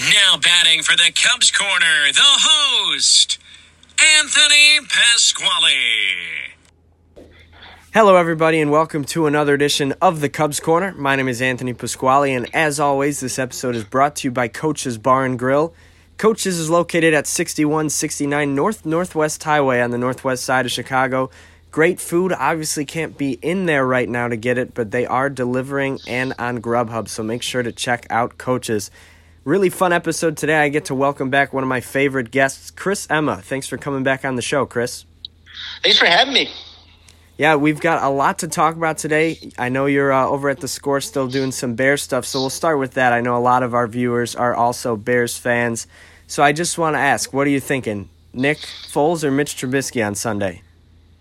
Now batting for the Cubs corner, the host, Anthony Pasquale. Hello, everybody, and welcome to another edition of the Cubs Corner. My name is Anthony Pasquale, and as always, this episode is brought to you by Coach's Bar and Grill. Coach's is located at 6169 North Northwest Highway on the northwest side of Chicago. Great food, obviously can't be in there right now to get it, but they are delivering and on Grubhub, so make sure to check out Coach's. Really fun episode today. I get to welcome back one of my favorite guests, Chris Emma. Thanks for coming back on the show, Chris. Thanks for having me. Yeah, we've got a lot to talk about today. I know you're uh, over at the score still doing some Bears stuff, so we'll start with that. I know a lot of our viewers are also Bears fans. So I just want to ask, what are you thinking? Nick Foles or Mitch Trubisky on Sunday?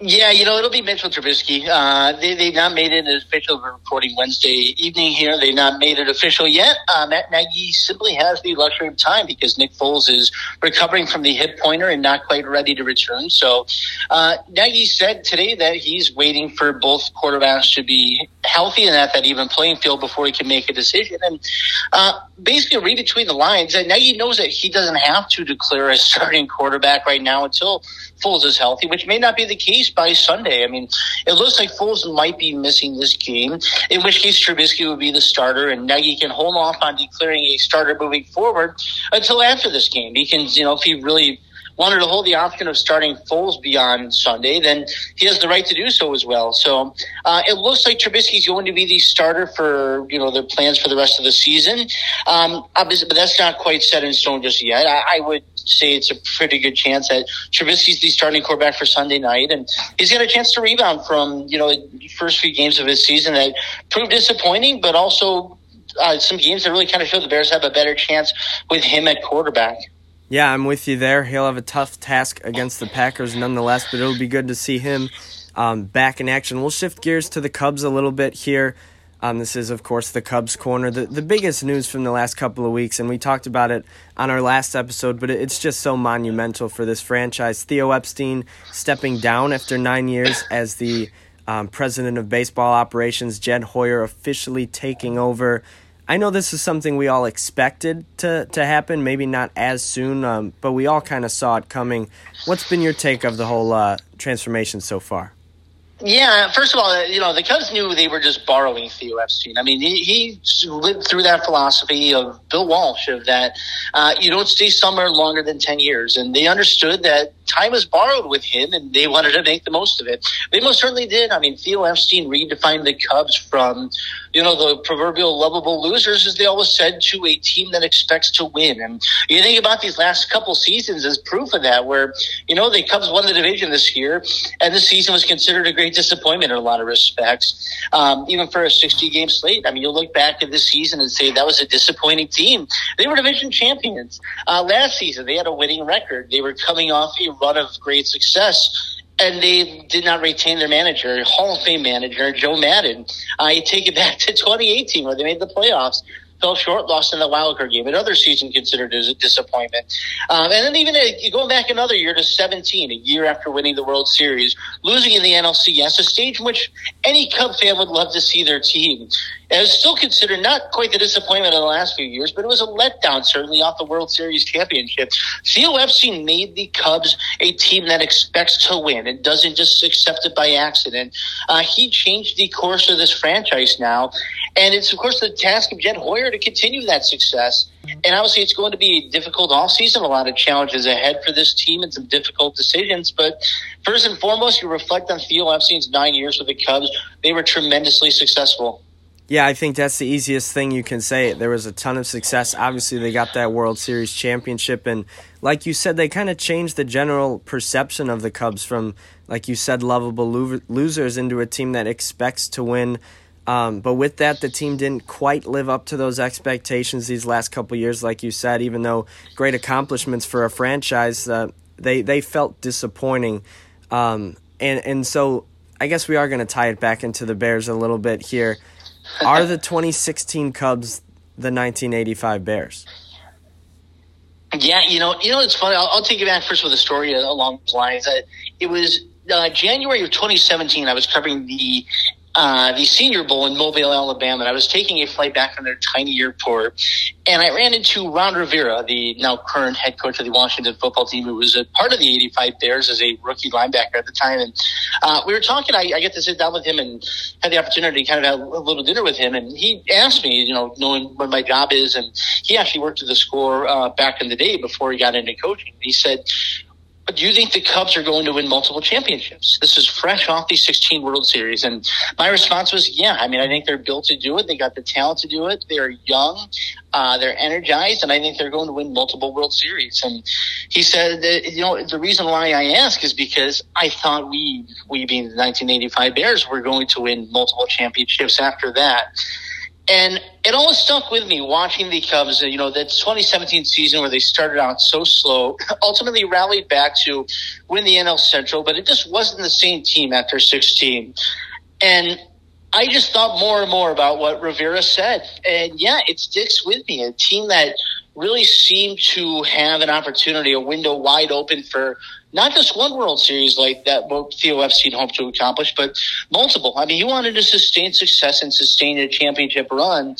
Yeah, you know, it'll be Mitchell Trubisky. Uh, they, they've not made it official. We're recording Wednesday evening here. They've not made it official yet. Uh, Matt Nagy simply has the luxury of time because Nick Foles is recovering from the hip pointer and not quite ready to return. So, uh, Nagy said today that he's waiting for both quarterbacks to be healthy and at that even playing field before he can make a decision. And, uh, basically read between the lines that Nagy knows that he doesn't have to declare a starting quarterback right now until Foles is healthy, which may not be the case by Sunday. I mean, it looks like Foles might be missing this game, in which case Trubisky would be the starter, and Nagy can hold off on declaring a starter moving forward until after this game. He can, you know, if he really wanted to hold the option of starting Foles beyond Sunday, then he has the right to do so as well. So uh, it looks like Trubisky's going to be the starter for you know their plans for the rest of the season. Um, but that's not quite set in stone just yet. I, I would say it's a pretty good chance that Trubisky's the starting quarterback for Sunday night, and he's got a chance to rebound from you know the first few games of his season that proved disappointing, but also uh, some games that really kind of show the Bears have a better chance with him at quarterback. Yeah, I'm with you there. He'll have a tough task against the Packers nonetheless, but it'll be good to see him um, back in action. We'll shift gears to the Cubs a little bit here. Um, this is, of course, the Cubs Corner. The, the biggest news from the last couple of weeks, and we talked about it on our last episode, but it's just so monumental for this franchise. Theo Epstein stepping down after nine years as the um, president of baseball operations, Jed Hoyer officially taking over. I know this is something we all expected to, to happen, maybe not as soon, um, but we all kind of saw it coming. What's been your take of the whole uh, transformation so far? Yeah, first of all, you know, the Cubs knew they were just borrowing Theo Epstein. I mean, he, he lived through that philosophy of Bill Walsh of that uh, you don't stay somewhere longer than 10 years. And they understood that time was borrowed with him and they wanted to make the most of it. They most certainly did. I mean, Theo Epstein redefined the Cubs from, you know, the proverbial lovable losers, as they always said, to a team that expects to win. And you think about these last couple seasons as proof of that, where, you know, the Cubs won the division this year and the season was considered a great disappointment in a lot of respects. Um, even for a 60 game slate. I mean, you'll look back at this season and say that was a disappointing team. They were division champions. Uh, last season, they had a winning record. They were coming off a run of great success and they did not retain their manager, Hall of Fame manager Joe Maddon. I take it back to 2018 where they made the playoffs. Fell short, lost in the wild card game. Another season considered as a disappointment. Um, and then even a, going back another year to 17, a year after winning the World Series, losing in the NLCS, a stage in which any Cub fan would love to see their team. It was still considered not quite the disappointment of the last few years, but it was a letdown, certainly off the World Series championship. Theo Epstein made the Cubs a team that expects to win. and doesn't just accept it by accident. Uh, he changed the course of this franchise now. And it's, of course, the task of Jed Hoyer to continue that success. And obviously, it's going to be a difficult offseason, a lot of challenges ahead for this team and some difficult decisions. But first and foremost, you reflect on Theo Epstein's nine years with the Cubs. They were tremendously successful. Yeah, I think that's the easiest thing you can say. There was a ton of success. Obviously, they got that World Series championship. And like you said, they kind of changed the general perception of the Cubs from, like you said, lovable losers into a team that expects to win. Um, but with that, the team didn't quite live up to those expectations these last couple years, like you said. Even though great accomplishments for a franchise, uh, they they felt disappointing, um, and and so I guess we are going to tie it back into the Bears a little bit here. Are the 2016 Cubs the 1985 Bears? Yeah, you know, you know, it's funny. I'll, I'll take you back first with a story along those lines. it was uh, January of 2017. I was covering the uh, the Senior Bowl in Mobile, Alabama. And I was taking a flight back from their tiny airport, and I ran into Ron Rivera, the now current head coach of the Washington football team, who was a part of the 85 Bears as a rookie linebacker at the time. And uh, we were talking. I, I get to sit down with him and had the opportunity to kind of have a little dinner with him. And he asked me, you know, knowing what my job is. And he actually worked at the score uh, back in the day before he got into coaching. He said, do you think the Cubs are going to win multiple championships? This is fresh off the 16 World Series. And my response was, yeah. I mean, I think they're built to do it. They got the talent to do it. They're young. Uh, they're energized. And I think they're going to win multiple World Series. And he said, that, you know, the reason why I ask is because I thought we, we being the 1985 Bears, were going to win multiple championships after that. And it always stuck with me watching the Cubs. You know, that 2017 season where they started out so slow, ultimately rallied back to win the NL Central, but it just wasn't the same team after 16. And I just thought more and more about what Rivera said. And yeah, it sticks with me. A team that really seemed to have an opportunity, a window wide open for not just one World Series like that what Theo Epstein hoped to accomplish, but multiple. I mean, he wanted to sustain success and sustain a championship run.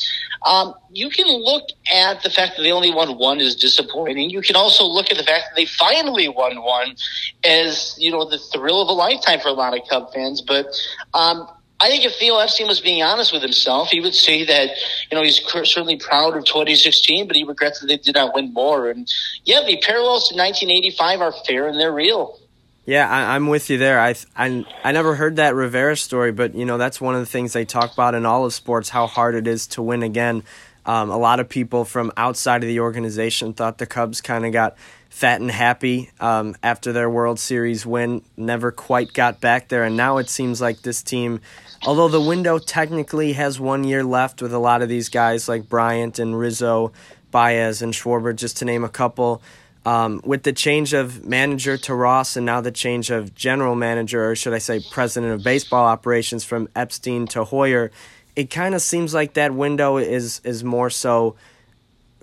Um, you can look at the fact that they only won one as disappointing. You can also look at the fact that they finally won one as, you know, the thrill of a lifetime for a lot of Cub fans. But, um, I think if Theo Epstein was being honest with himself, he would say that, you know, he's certainly proud of 2016, but he regrets that they did not win more. And yeah, the parallels to 1985 are fair and they're real. Yeah, I, am with you there. I, I I never heard that Rivera story, but you know that's one of the things they talk about in all of sports: how hard it is to win again. Um, a lot of people from outside of the organization thought the Cubs kind of got fat and happy um, after their World Series win, never quite got back there, and now it seems like this team Although the window technically has one year left with a lot of these guys like Bryant and Rizzo, Baez and Schwarber, just to name a couple. Um, with the change of manager to Ross and now the change of general manager, or should I say president of baseball operations from Epstein to Hoyer, it kind of seems like that window is is more so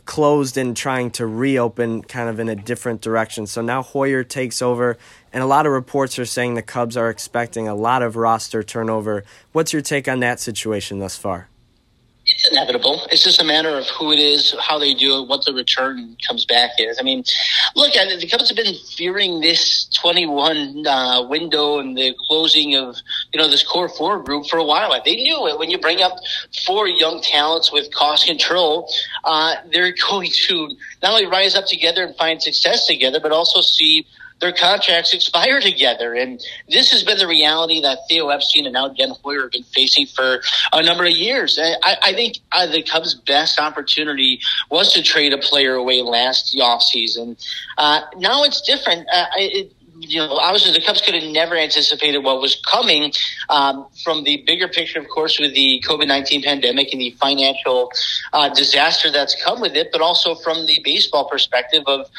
closed and trying to reopen kind of in a different direction. So now Hoyer takes over, and a lot of reports are saying the Cubs are expecting a lot of roster turnover. What's your take on that situation thus far? It's inevitable. It's just a matter of who it is, how they do it, what the return comes back is. I mean, look, the Cubs have been fearing this 21 uh, window and the closing of you know this core four group for a while. They knew it. When you bring up four young talents with cost control, uh, they're going to not only rise up together and find success together, but also see their contracts expire together. And this has been the reality that Theo Epstein and now Jed Hoyer have been facing for a number of years. I, I think uh, the Cubs' best opportunity was to trade a player away last offseason. Uh, now it's different. Uh, it, you know, obviously the Cubs could have never anticipated what was coming um, from the bigger picture, of course, with the COVID 19 pandemic and the financial uh, disaster that's come with it, but also from the baseball perspective of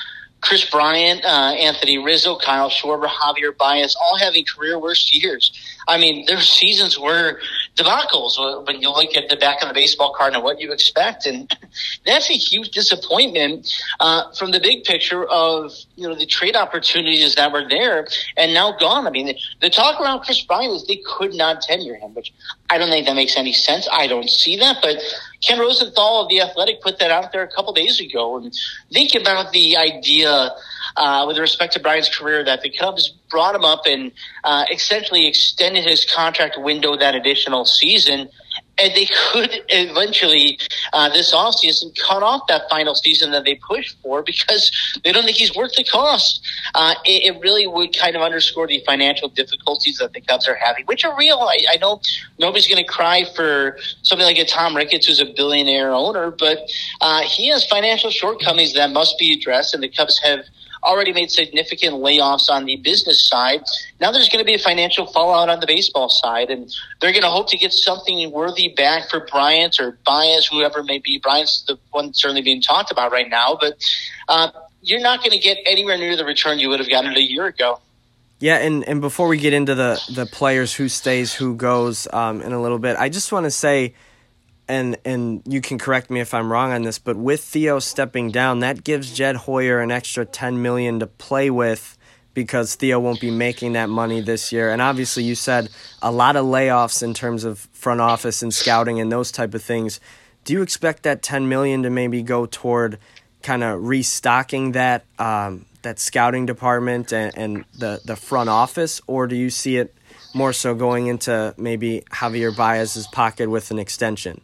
Kris Bryant, uh, Anthony Rizzo, Kyle Schwarber, Javier Baez, all having career worst years. I mean, their seasons were debacles when you look at the back of the baseball card and what you expect, and that's a huge disappointment uh, from the big picture of you know the trade opportunities that were there and now gone. I mean, the, the talk around Kris Bryant was they could not tenure him, which I don't think that makes any sense. I don't see that, but Ken Rosenthal of the Athletic put that out there a couple days ago, and think about the idea uh, with respect to Bryant's career that the Cubs brought him up and uh, essentially extended his contract window that additional season and they could eventually uh, this offseason cut off that final season that they pushed for because they don't think he's worth the cost. Uh, it, it, really would kind of underscore the financial difficulties that the Cubs are having, which are real. I, I know nobody's going to cry for something like a Tom Ricketts, who's a billionaire owner, but uh, he has financial shortcomings that must be addressed, and the Cubs have already made significant layoffs on the business side. Now there's going to be a financial fallout on the baseball side, and they're going to hope to get something worthy back for Bryant or Baez, whoever may be. Bryant's the one certainly being talked about right now, but uh, you're not going to get anywhere near the return you would have gotten a year ago. Yeah, and, and before we get into the, the players who stays, who goes um, in a little bit, I just want to say – and and you can correct me if I'm wrong on this, but with Theo stepping down, that gives Jed Hoyer an extra 10 million to play with because Theo won't be making that money this year. And obviously, you said a lot of layoffs in terms of front office and scouting and those type of things. Do you expect that 10 million to maybe go toward kind of restocking that um, that scouting department and, and the the front office, or do you see it more so going into maybe Javier Baez's pocket with an extension?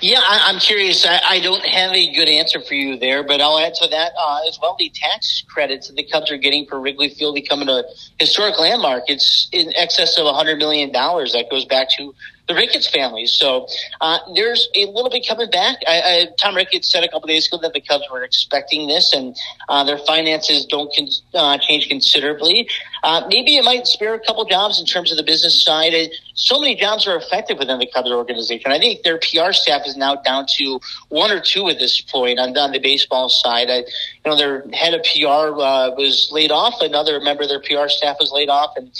Yeah, I, am curious. I, I, don't have a good answer for you there, but I'll add to that uh, as well. The tax credits that the Cubs are getting for Wrigley Field becoming a historic landmark. It's in excess of $100 million. That goes back to the Ricketts family. So uh, there's a little bit coming back. I, I, Tom Ricketts said a couple days ago that the Cubs were expecting this, and uh, their finances don't con- uh, change considerably. Uh, maybe it might spare a couple jobs in terms of the business side. So many jobs are affected within the Cubs organization. I think their PR staff is now down to one or two at this point on, on the baseball side. I, you know, their head of PR uh, was laid off. Another member of their PR staff was laid off, and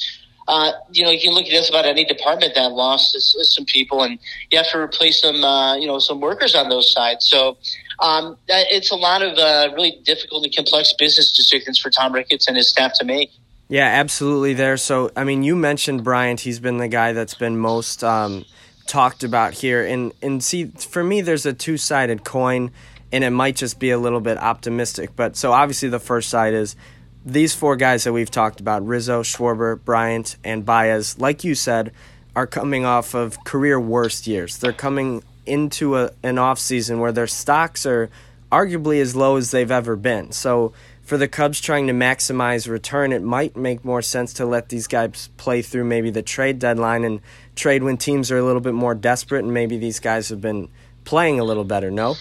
uh, you know, you can look at just about any department that lost some people, and you have to replace some, uh, you know, some workers on those sides. So um, it's a lot of uh, really difficult and complex business decisions for Tom Ricketts and his staff to make. Yeah, absolutely. There. So, I mean, you mentioned Bryant. He's been the guy that's been most um, talked about here, and and see, for me, there's a two sided coin, and it might just be a little bit optimistic. But so obviously, the first side is these four guys that we've talked about Rizzo, Schwarber, Bryant, and Baez, like you said, are coming off of career worst years. They're coming into a, an off season where their stocks are arguably as low as they've ever been. So for the Cubs trying to maximize return, it might make more sense to let these guys play through maybe the trade deadline and trade when teams are a little bit more desperate and maybe these guys have been playing a little better, no?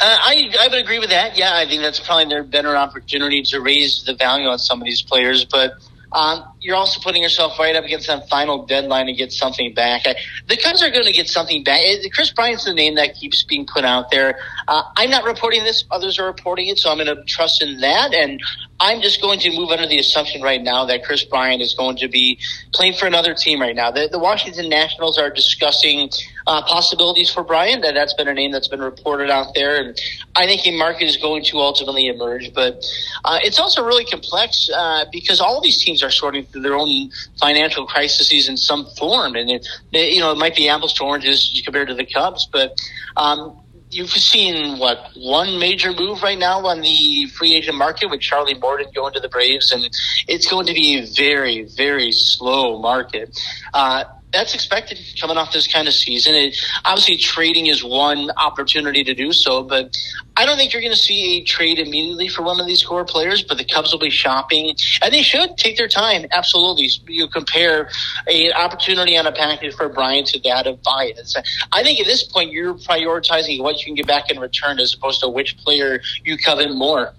Uh, I I would agree with that. Yeah, I think that's probably their better opportunity to raise the value on some of these players. But um, you're also putting yourself right up against that final deadline to get something back. The Cubs are going to get something back. Kris Bryant's the name that keeps being put out there. Uh, I'm not reporting this; others are reporting it, so I'm going to trust in that. And I'm just going to move under the assumption right now that Kris Bryant is going to be playing for another team right now. The, the Washington Nationals are discussing uh, possibilities for Bryant. That that's been a name that's been reported out there, and I think a market is going to ultimately emerge. But uh, it's also really complex uh, because all these teams are sorting through their own financial crises in some form, and it, you know it might be apples to oranges compared to the Cubs, but. Um, you've seen what one major move right now on the free agent market with Charlie Morton going to the Braves, and it's going to be a very, very slow market. Uh, that's expected coming off this kind of season. It, obviously, trading is one opportunity to do so, but I don't think you're going to see a trade immediately for one of these core players. But the Cubs will be shopping, and they should take their time. Absolutely, you compare an opportunity on a package for Bryant to that of Baez. I think at this point you're prioritizing what you can get back in return as opposed to which player you covet more.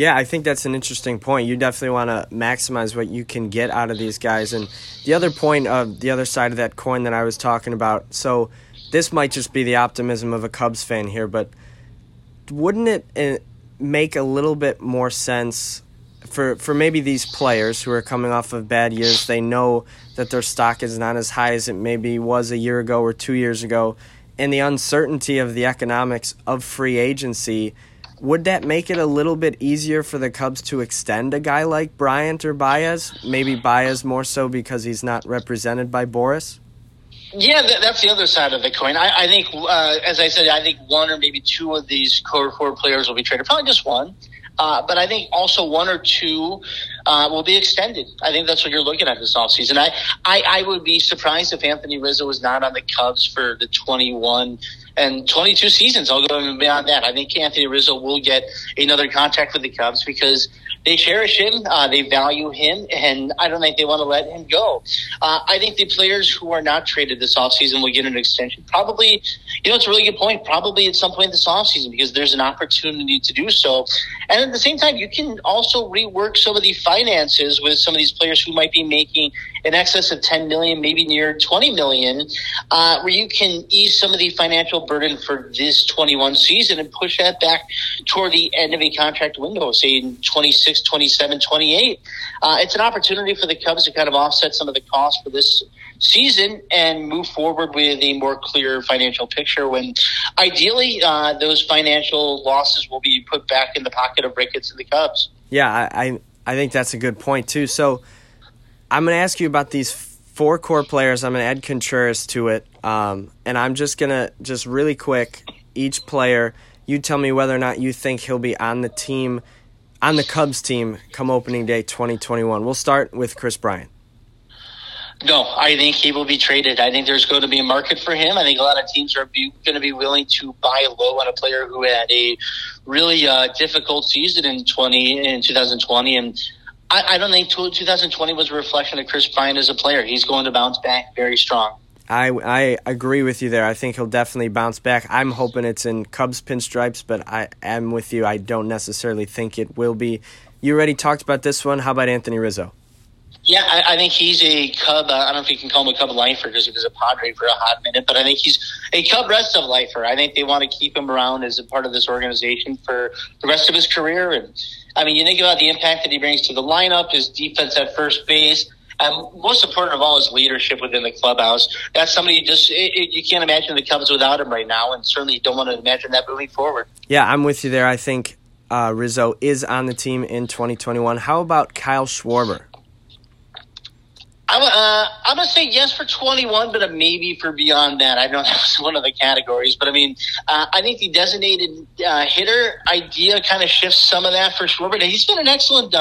Yeah, I think that's an interesting point. You definitely want to maximize what you can get out of these guys. And the other point of the other side of that coin that I was talking about, so this might just be the optimism of a Cubs fan here, but wouldn't it uh, make a little bit more sense for for maybe these players who are coming off of bad years? They know that their stock is not as high as it maybe was a year ago or two years ago, and the uncertainty of the economics of free agency – would that make it a little bit easier for the Cubs to extend a guy like Bryant or Baez? Maybe Baez more so because he's not represented by Boras? Yeah, that's the other side of the coin. I, I think, uh, as I said, I think one or maybe two of these core four players will be traded. Probably just one. Uh, but I think also one or two uh, will be extended. I think that's what you're looking at this offseason. I, I, I would be surprised if Anthony Rizzo was not on the Cubs for the 21 and 22 seasons. I'll go beyond that. I think Anthony Rizzo will get another contract with the Cubs because they cherish him, uh, they value him, and I don't think they want to let him go. Uh, I think the players who are not traded this offseason will get an extension. Probably, you know, it's a really good point. Probably at some point this offseason because there's an opportunity to do so. And at the same time, you can also rework some of the finances with some of these players who might be making in excess of 10 million, maybe near 20 million, uh, where you can ease some of the financial burden for this 21 season and push that back toward the end of a contract window, say in 26, 27, 28. Uh, it's an opportunity for the Cubs to kind of offset some of the costs for this season and move forward with a more clear financial picture when ideally uh, those financial losses will be put back in the pocket of Ricketts and the Cubs. Yeah, I, I think that's a good point too. So I'm going to ask you about these four core players. I'm going to add Contreras to it, um, and I'm just going to just really quick each player. You tell me whether or not you think he'll be on the team, on the Cubs team, come opening day 2021. We'll start with Kris Bryant. No, I think he will be traded. I think there's going to be a market for him. I think a lot of teams are be, going to be willing to buy low on a player who had a really uh, difficult season in 20 in 2020 and I, I don't think 2020 was a reflection of Kris Bryant as a player. He's going to bounce back very strong. I, I agree with you there. I think he'll definitely bounce back. I'm hoping it's in Cubs pinstripes, but I am with you. I don't necessarily think it will be. You already talked about this one. How about Anthony Rizzo? Yeah, I, I think he's a Cub. Uh, I don't know if you can call him a Cub lifer because he was a Padre for a hot minute, but I think he's a Cub rest of lifer. I think they want to keep him around as a part of this organization for the rest of his career. And I mean, you think about the impact that he brings to the lineup, his defense at first base. And most important of all is leadership within the clubhouse. That's somebody you just it, it, you can't imagine the Cubs without him right now, and certainly don't want to imagine that moving forward. Yeah, I'm with you there. I think uh, Rizzo is on the team in 2021. How about Kyle Schwarber? I'm, uh, I'm gonna say yes for 21, but a maybe for beyond that. I know that was one of the categories, but I mean, uh, I think the designated uh, hitter idea kind of shifts some of that for Schwarber. He's been an excellent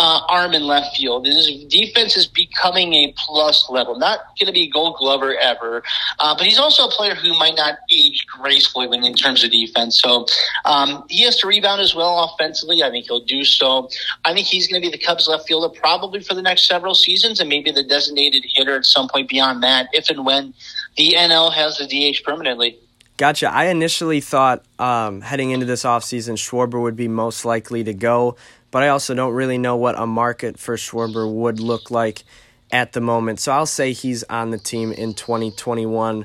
uh, arm in left field. His defense is becoming a plus level. Not going to be Gold Glover ever, uh, but he's also a player who might not age gracefully when in terms of defense. So um, he has to rebound as well offensively. I think he'll do so. I think he's going to be the Cubs left fielder probably for the next several seasons, and maybe the designated hitter at some point beyond that, if and when the NL has the DH permanently. Gotcha. I initially thought um, heading into this offseason, Schwarber would be most likely to go but I also don't really know what a market for Schwarber would look like at the moment. So I'll say he's on the team in 2021.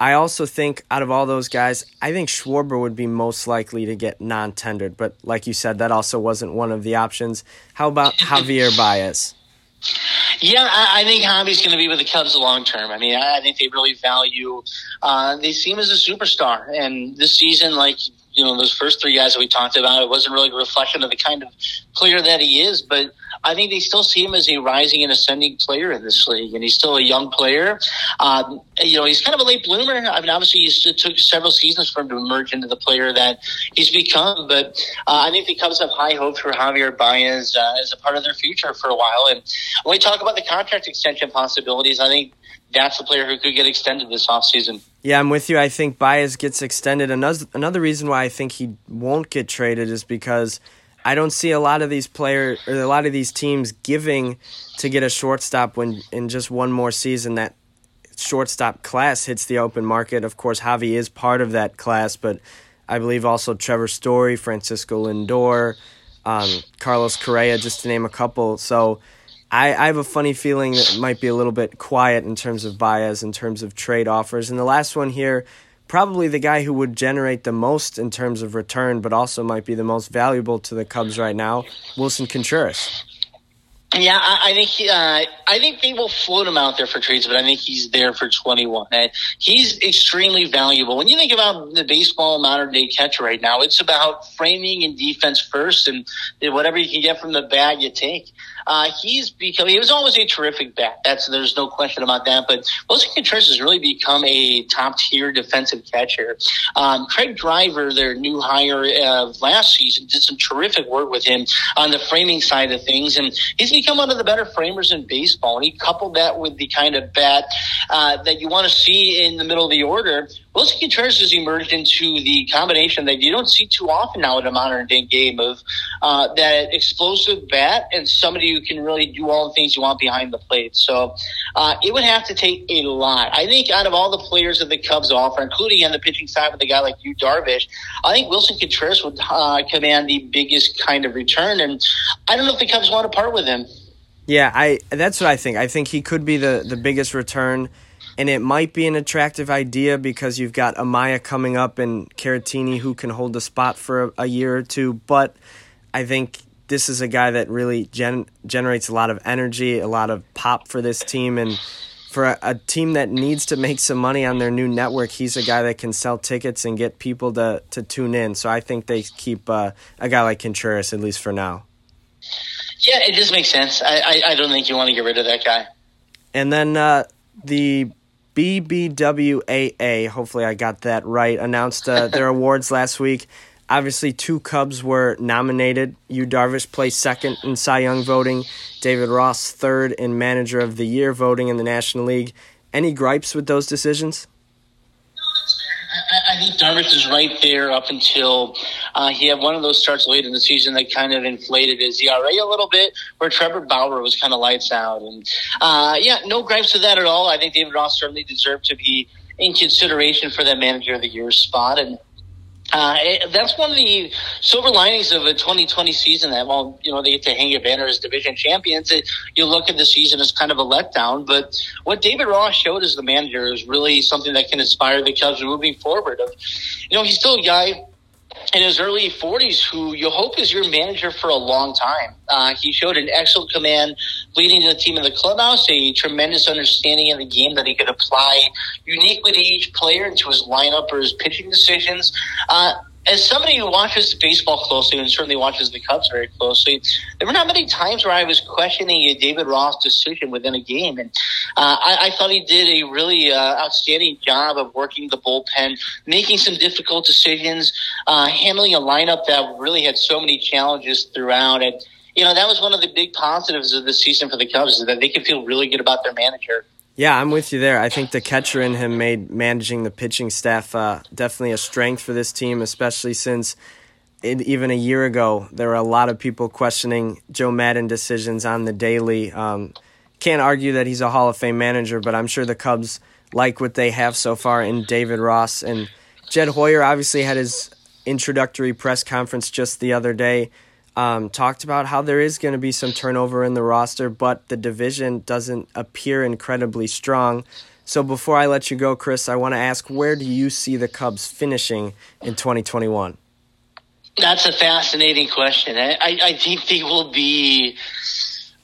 I also think out of all those guys, I think Schwarber would be most likely to get non tendered. But like you said, that also wasn't one of the options. How about Javier Baez? Yeah, I, I think Javi's going to be with the Cubs long term. I mean, I, I think they really value. Uh, they see him as a superstar, and this season, like you know, those first three guys that we talked about, it wasn't really a reflection of the kind of player that he is, but I think they still see him as a rising and ascending player in this league, and he's still a young player. Um, you know, he's kind of a late bloomer. I mean, obviously, it took several seasons for him to emerge into the player that he's become, but uh, I think the Cubs have high hopes for Javier Baez uh, as a part of their future for a while. And when we talk about the contract extension possibilities, I think that's the player who could get extended this offseason. Yeah, I'm with you. I think Baez gets extended. Another another reason why I think he won't get traded is because I don't see a lot of these players or a lot of these teams giving to get a shortstop when in just one more season that shortstop class hits the open market. Of course, Javi is part of that class, but I believe also Trevor Story, Francisco Lindor, um, Carlos Correa, just to name a couple. So I, I have a funny feeling that it might be a little bit quiet in terms of Baez, in terms of trade offers. And the last one here, probably the guy who would generate the most in terms of return, but also might be the most valuable to the Cubs right now, Willson Contreras. Yeah, I, I think uh, I think they will float him out there for trades, but I think he's there for 21. And he's extremely valuable. When you think about the baseball modern day catcher right now, it's about framing and defense first, and whatever you can get from the bat, you take. Uh, he's become, he was always a terrific bat. That's, there's no question about that. But Willson Contreras has really become a top tier defensive catcher. Um, Craig Driver, their new hire uh, last season, did some terrific work with him on the framing side of things. And he's become one of the better framers in baseball. And he coupled that with the kind of bat uh, that you want to see in the middle of the order Willson Contreras has emerged into the combination that you don't see too often now in a modern day game of uh, that explosive bat and somebody who can really do all the things you want behind the plate. So uh, it would have to take a lot. I think out of all the players that the Cubs offer, including on the pitching side with a guy like Yu, Darvish, I think Willson Contreras would uh, command the biggest kind of return. And I don't know if the Cubs want to part with him. Yeah, I that's what I think. I think he could be the, the biggest return and it might be an attractive idea because you've got Amaya coming up and Caratini who can hold the spot for a, a year or two. But I think this is a guy that really gen- generates a lot of energy, a lot of pop for this team, and for a, a, team that needs to make some money on their new network, he's a guy that can sell tickets and get people to to tune in. So I think they keep uh, a guy like Contreras at least for now. Yeah, it just makes sense. I, I, I don't think you want to get rid of that guy. And then uh, the BBWAA, hopefully I got that right, announced uh, their awards last week. Obviously, two Cubs were nominated. Yu Darvish placed second in Cy Young voting, David Ross third in Manager of the Year voting in the National League. Any gripes with those decisions? I think Darvish is right there up until uh, he had one of those starts late in the season that kind of inflated his ERA a little bit, where Trevor Bauer was kind of lights out. And uh, yeah, no gripes with that at all. I think David Ross certainly deserved to be in consideration for that Manager of the Year spot. And uh, it, that's one of the silver linings of a 2020 season that, well, you know, they get to hang a banner as division champions. It, you look at the season as kind of a letdown, but what David Ross showed as the manager is really something that can inspire the Cubs moving forward. Of, you know, he's still a guy in his early 40s who you hope is your manager for a long time. Uh, he showed an excellent command leading the team in the clubhouse, a tremendous understanding of the game that he could apply uniquely to each player and to his lineup or his pitching decisions. Uh, as somebody who watches baseball closely and certainly watches the Cubs very closely, there were not many times where I was questioning David Ross decision within a game, and uh, I, I, thought he did a really uh, outstanding job of working the bullpen, making some difficult decisions, uh, handling a lineup that really had so many challenges throughout, and you know that was one of the big positives of the season for the Cubs is that they could feel really good about their manager. Yeah, I'm with you there. I think the catcher in him made managing the pitching staff uh, definitely a strength for this team, especially since it, even a year ago there were a lot of people questioning Joe Maddon decisions on the daily. Um, can't argue that he's a Hall of Fame manager, but I'm sure the Cubs like what they have so far in David Ross and Jed Hoyer. Obviously, had his introductory press conference just the other day um, talked about how there is going to be some turnover in the roster, but the division doesn't appear incredibly strong. So before I let you go, Chris, I want to ask where do you see the Cubs finishing in 2021? That's a fascinating question. I, I think they will be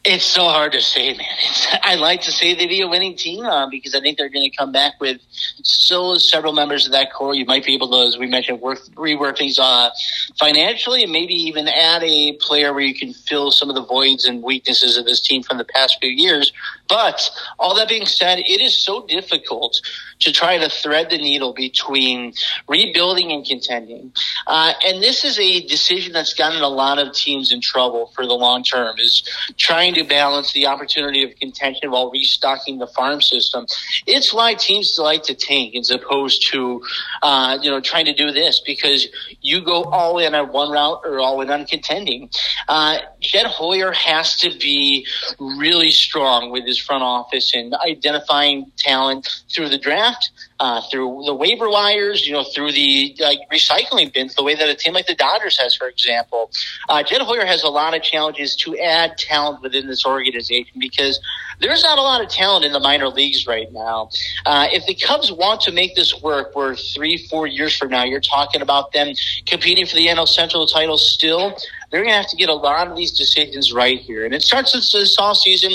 it's so hard to say, man. It's, I like to say they'd be a winning team uh, because I think they're going to come back with still several members of that core. You might be able to, as we mentioned, work, rework things uh, financially and maybe even add a player where you can fill some of the voids and weaknesses of this team from the past few years. But all that being said, it is so difficult to try to thread the needle between rebuilding and contending. Uh, and this is a decision that's gotten a lot of teams in trouble for the long term is trying to balance the opportunity of contention while restocking the farm system. It's why teams like to tank as opposed to, uh, you know, trying to do this because you go all in on one route or all in on contending. Uh, Jed Hoyer has to be really strong with his front office and identifying talent through the draft, uh, through the waiver wires, you know, through the like recycling bins, the way that a team like the Dodgers has, for example. Uh, Jed Hoyer has a lot of challenges to add talent within this organization because there's not a lot of talent in the minor leagues right now. Uh, if the Cubs want to make this work, where three, four years from now, you're talking about them competing for the NL Central title still, they're going to have to get a lot of these decisions right here. And it starts this, off season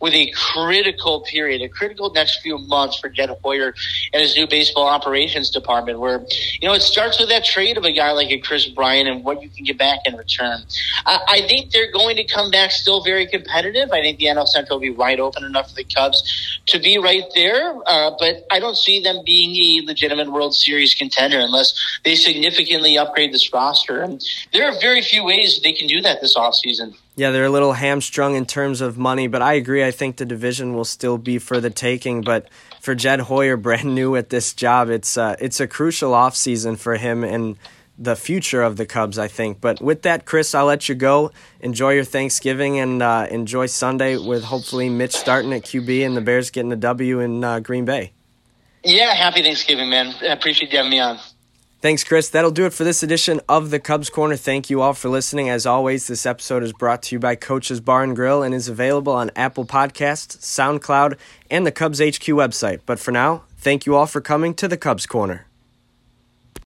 with a critical period, a critical next few months for Jed Hoyer and his new baseball operations department, where, you know, it starts with that trade of a guy like a Kris Bryant and what you can get back in return. I, I think they're going to come back still very competitive. I think the NL Central will be wide open enough for the Cubs to be right there, uh, but I don't see them being a legitimate World Series contender unless they significantly upgrade this roster. And there are very few ways they can do that this offseason. Yeah, they're a little hamstrung in terms of money, but I agree. I think the division will still be for the taking. But for Jed Hoyer, brand new at this job, it's uh, it's a crucial offseason for him and the future of the Cubs, I think. But with that, Chris, I'll let you go. Enjoy your Thanksgiving and uh, enjoy Sunday with hopefully Mitch starting at QB and the Bears getting a W in uh, Green Bay. Yeah, happy Thanksgiving, man. I appreciate you having me on. Thanks, Chris. That'll do it for this edition of the Cubs Corner. Thank you all for listening. As always, this episode is brought to you by Coach's Bar and Grill and is available on Apple Podcasts, SoundCloud, and the Cubs HQ website. But for now, thank you all for coming to the Cubs Corner.